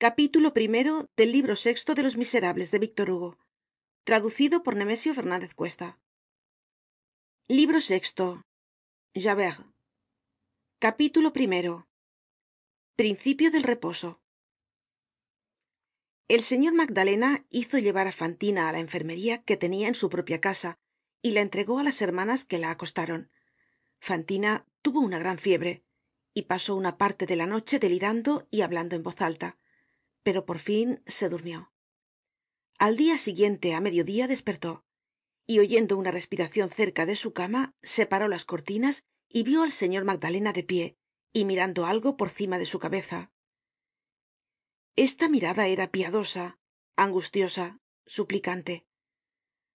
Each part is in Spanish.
capítulo primero del libro sexto de los miserables de víctor hugo. Traducido por nemesio Fernández cuesta. Libro sexto. Javert. Capítulo primero. Principio del reposo. El señor magdalena hizo llevar á fantina á la enfermería que tenia en su propia casa y la entregó á las hermanas que la acostaron. Fantina tuvo una gran fiebre y pasó una parte de la noche delirando y hablando en voz alta pero por fin se durmió. Al dia siguiente á mediodía despertó y oyendo una respiracion cerca de su cama separó las cortinas y vio al señor magdalena de pie y mirando algo por cima de su cabeza. Esta mirada era piadosa angustiosa suplicante.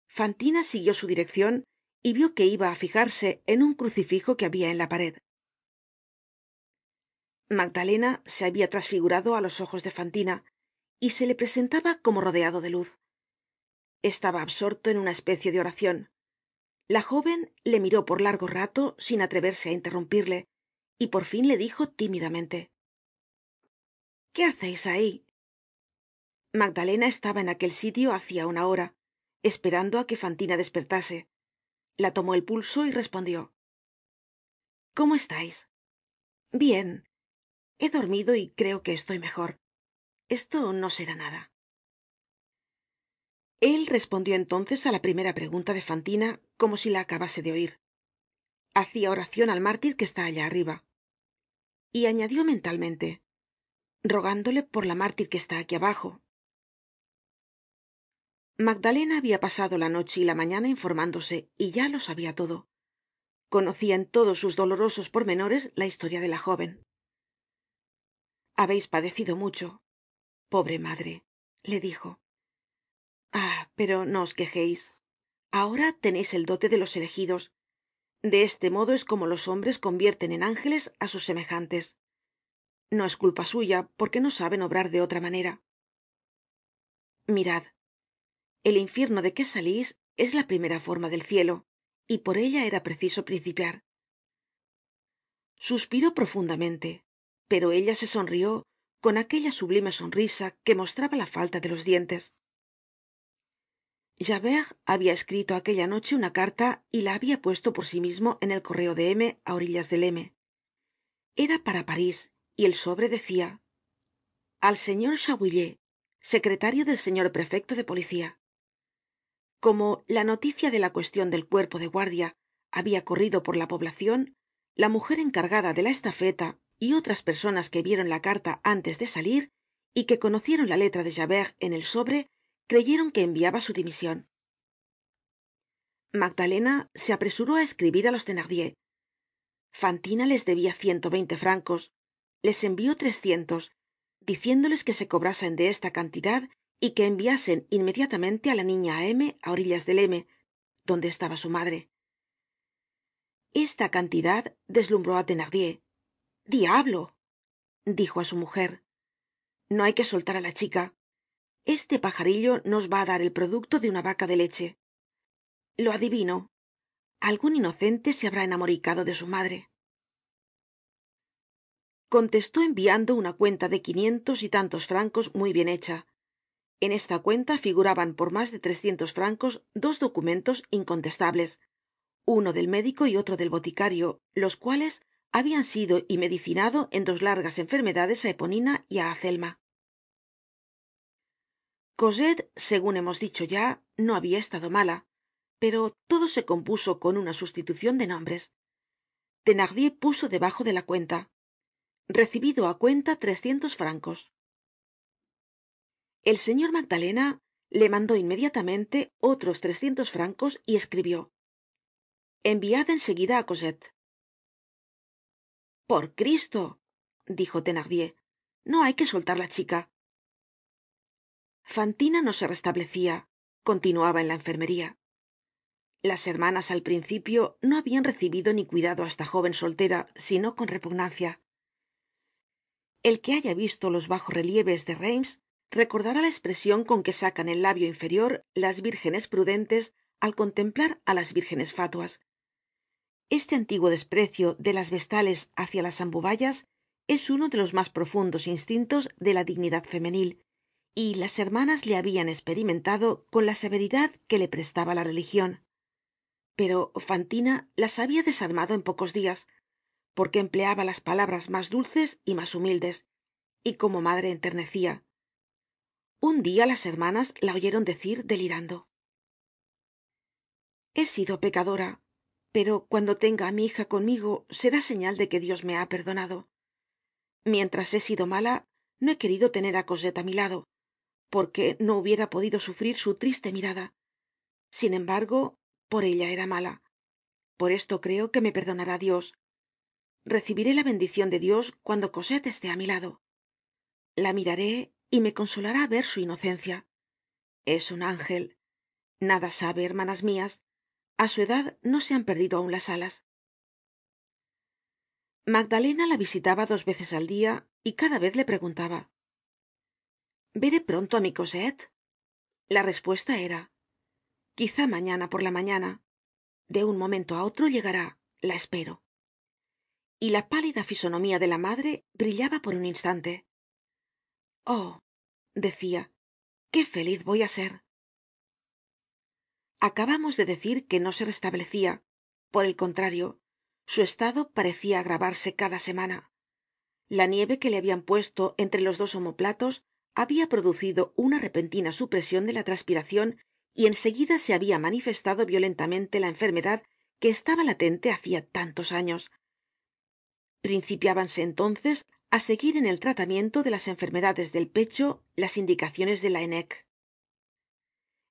Fantina siguió su direccion y vio que iba á fijarse en un crucifijo que habia en la pared magdalena se habia trasfigurado á los ojos de fantina y se le presentaba como rodeado de luz. Estaba absorto en una especie de oracion la jóven le miró por largo rato sin atreverse á interrumpirle y por fin le dijo tímidamente qué haceis ahí magdalena estaba en aquel sitio hacia una hora esperando á que fantina despertase. La tomó el pulso y respondió cómo estais bien he dormido y creo que estoy mejor. Esto no será nada. El respondió entonces á la primera pregunta de fantina como si la acabase de oir hacia oracion al mártir que está allá arriba. Y añadió mentalmente rogándole por la mártir que está aquí abajo. Magdalena habia pasado la noche y la mañana informándose y ya lo sabia todo. Conocia en todos sus dolorosos pormenores la historia de la jóven habeis padecido mucho. Pobre madre le dijo. Ah pero no os quejeis ahora teneis el dote de los elegidos. De este modo es como los hombres convierten en ángeles á sus semejantes. No es culpa suya porque no saben obrar de otra manera. Mirad el infierno de que salís es la primera forma del cielo y por ella era preciso principiar. Suspiró profundamente pero ella se sonrió con aquella sublime sonrisa que mostraba la falta de los dientes. Javert habia escrito aquella noche una carta y la habia puesto por sí mismo en el correo de m á orillas del m. Era para parís y el sobre decia al señor chabouillet secretario del señor prefecto de policía como la noticia de la cuestion del cuerpo de guardia habia corrido por la poblacion la mujer encargada de la estafeta y otras personas que vieron la carta antes de salir y que conocieron la letra de javert en el sobre creyeron que enviaba su dimision magdalena se apresuró á escribir á los thenardier. Fantina les debia ciento veinte francos les envió trescientos diciéndoles que se cobrasen de esta cantidad y que enviasen inmediatamente á la niña m á orillas del m donde estaba su madre. Esta cantidad deslumbró á diablo dijo á su mujer no hay que soltar á la chica. Este pajarillo nos va á dar el producto de una vaca de leche. Lo adivino. Algun inocente se habrá enamoricado de su madre. Contestó enviando una cuenta de quinientos y tantos francos muy bien hecha. En esta cuenta figuraban por mas de trescientos francos dos documentos incontestables uno del médico y otro del boticario los cuales habian sido y medicinado en dos largas enfermedades á eponina y á azelma. Cosette segun hemos dicho ya no habia estado mala pero todo se compuso con una sustitucion de nombres. Thenardier puso debajo de la cuenta. Recibido á cuenta trescientos francos. El señor magdalena le mandó inmediatamente otros trescientos francos y escribió enviad en seguida á por cristo dijo thenardier no hay que soltar la chica. Fantina no se restablecia continuaba en la enfermería. Las hermanas al principio no habian recibido ni cuidado á esta jóven soltera sino con repugnancia. El que haya visto los bajo relieves de reims recordará la espresion con que sacan el labio inferior las vírgenes prudentes al contemplar á las vírgenes fátuas este antiguo desprecio de las vestales hácia las ambubayas es uno de los mas profundos instintos de la dignidad femenil y las hermanas le habian esperimentado con la severidad que le prestaba la religion pero fantina las habia desarmado en pocos dias porque empleaba las palabras mas dulces y mas humildes y como madre enternecia un dia las hermanas la oyeron decir delirando. He sido pecadora pero cuando tenga á mi hija conmigo será señal de que dios me ha perdonado. Mientras he sido mala no he querido tener á cosette á mi lado porque no hubiera podido sufrir su triste mirada. Sin embargo por ella era mala. Por esto creo que me perdonará dios. Recibiré la bendicion de dios cuando cosette esté á mi lado. La miraré y me consolará ver su inocencia. Es un ángel. Nada sabe hermanas mias a su edad no se han perdido aun las alas. Magdalena la visitaba dos veces al dia y cada vez le preguntaba veré pronto á mi cosette la respuesta era quizá mañana por la mañana. De un momento á otro llegará la espero. Y la pálida fisonomía de la madre brillaba por un instante. Oh decia qué feliz voy á ser acabamos de decir que no se restablecia por el contrario su estado parecia agravarse cada semana. La nieve que le habian puesto entre los dos omoplatos habia producido una repentina supresion de la transpiracion y en seguida se habia manifestado violentamente la enfermedad que estaba latente hacia tantos años. Principiábanse entonces á seguir en el tratamiento de las enfermedades del pecho las indicaciones de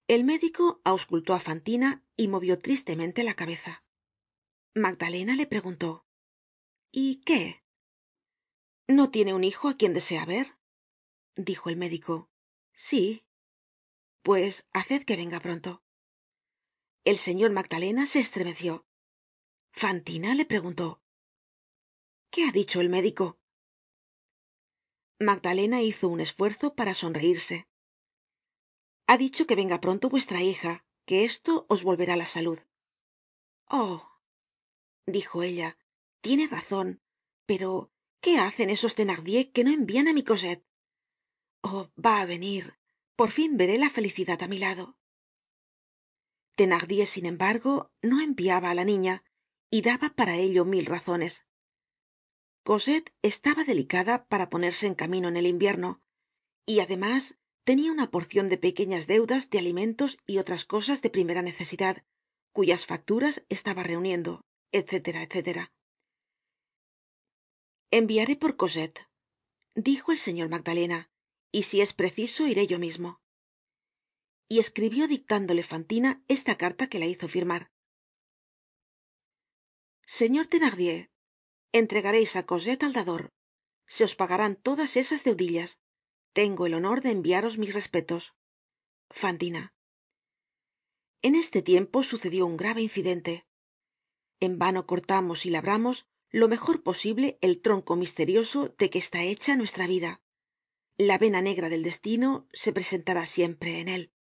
el médico auscultó á fantina y movió tristemente la cabeza. Magdalena le preguntó y qué no tiene un hijo á quien desea ver dijo el médico. Sí. Pues haced que venga pronto. El señor magdalena se estremeció. Fantina le preguntó qué ha dicho el médico magdalena hizo un esfuerzo para sonreirse ha dicho que venga pronto vuestra hija que esto os volverá la salud. Oh dijo ella tiene razon pero qué hacen esos thenardier que no envian á mi cosette oh va á venir por fin veré la felicidad á mi lado. Thenardier sin embargo no enviaba á la niña y daba para ello mil razones. Cosette estaba delicada para ponerse en camino en el invierno y además tenia una porcion de pequeñas deudas de alimentos y otras cosas de primera necesidad cuyas facturas estaba reuniendo etc etc enviaré por cosette dijo el señor magdalena y si es preciso iré yo mismo y escribió dictándole fantina esta carta que la hizo firmar. Señor thenardier entregareis á cosette al dador. Se os pagarán todas esas deudillas tengo el honor de enviaros mis respetos. Fantina. En este tiempo sucedió un grave incidente. En vano cortamos y labramos lo mejor posible el tronco misterioso de que está hecha nuestra vida. La vena negra del destino se presentará siempre en él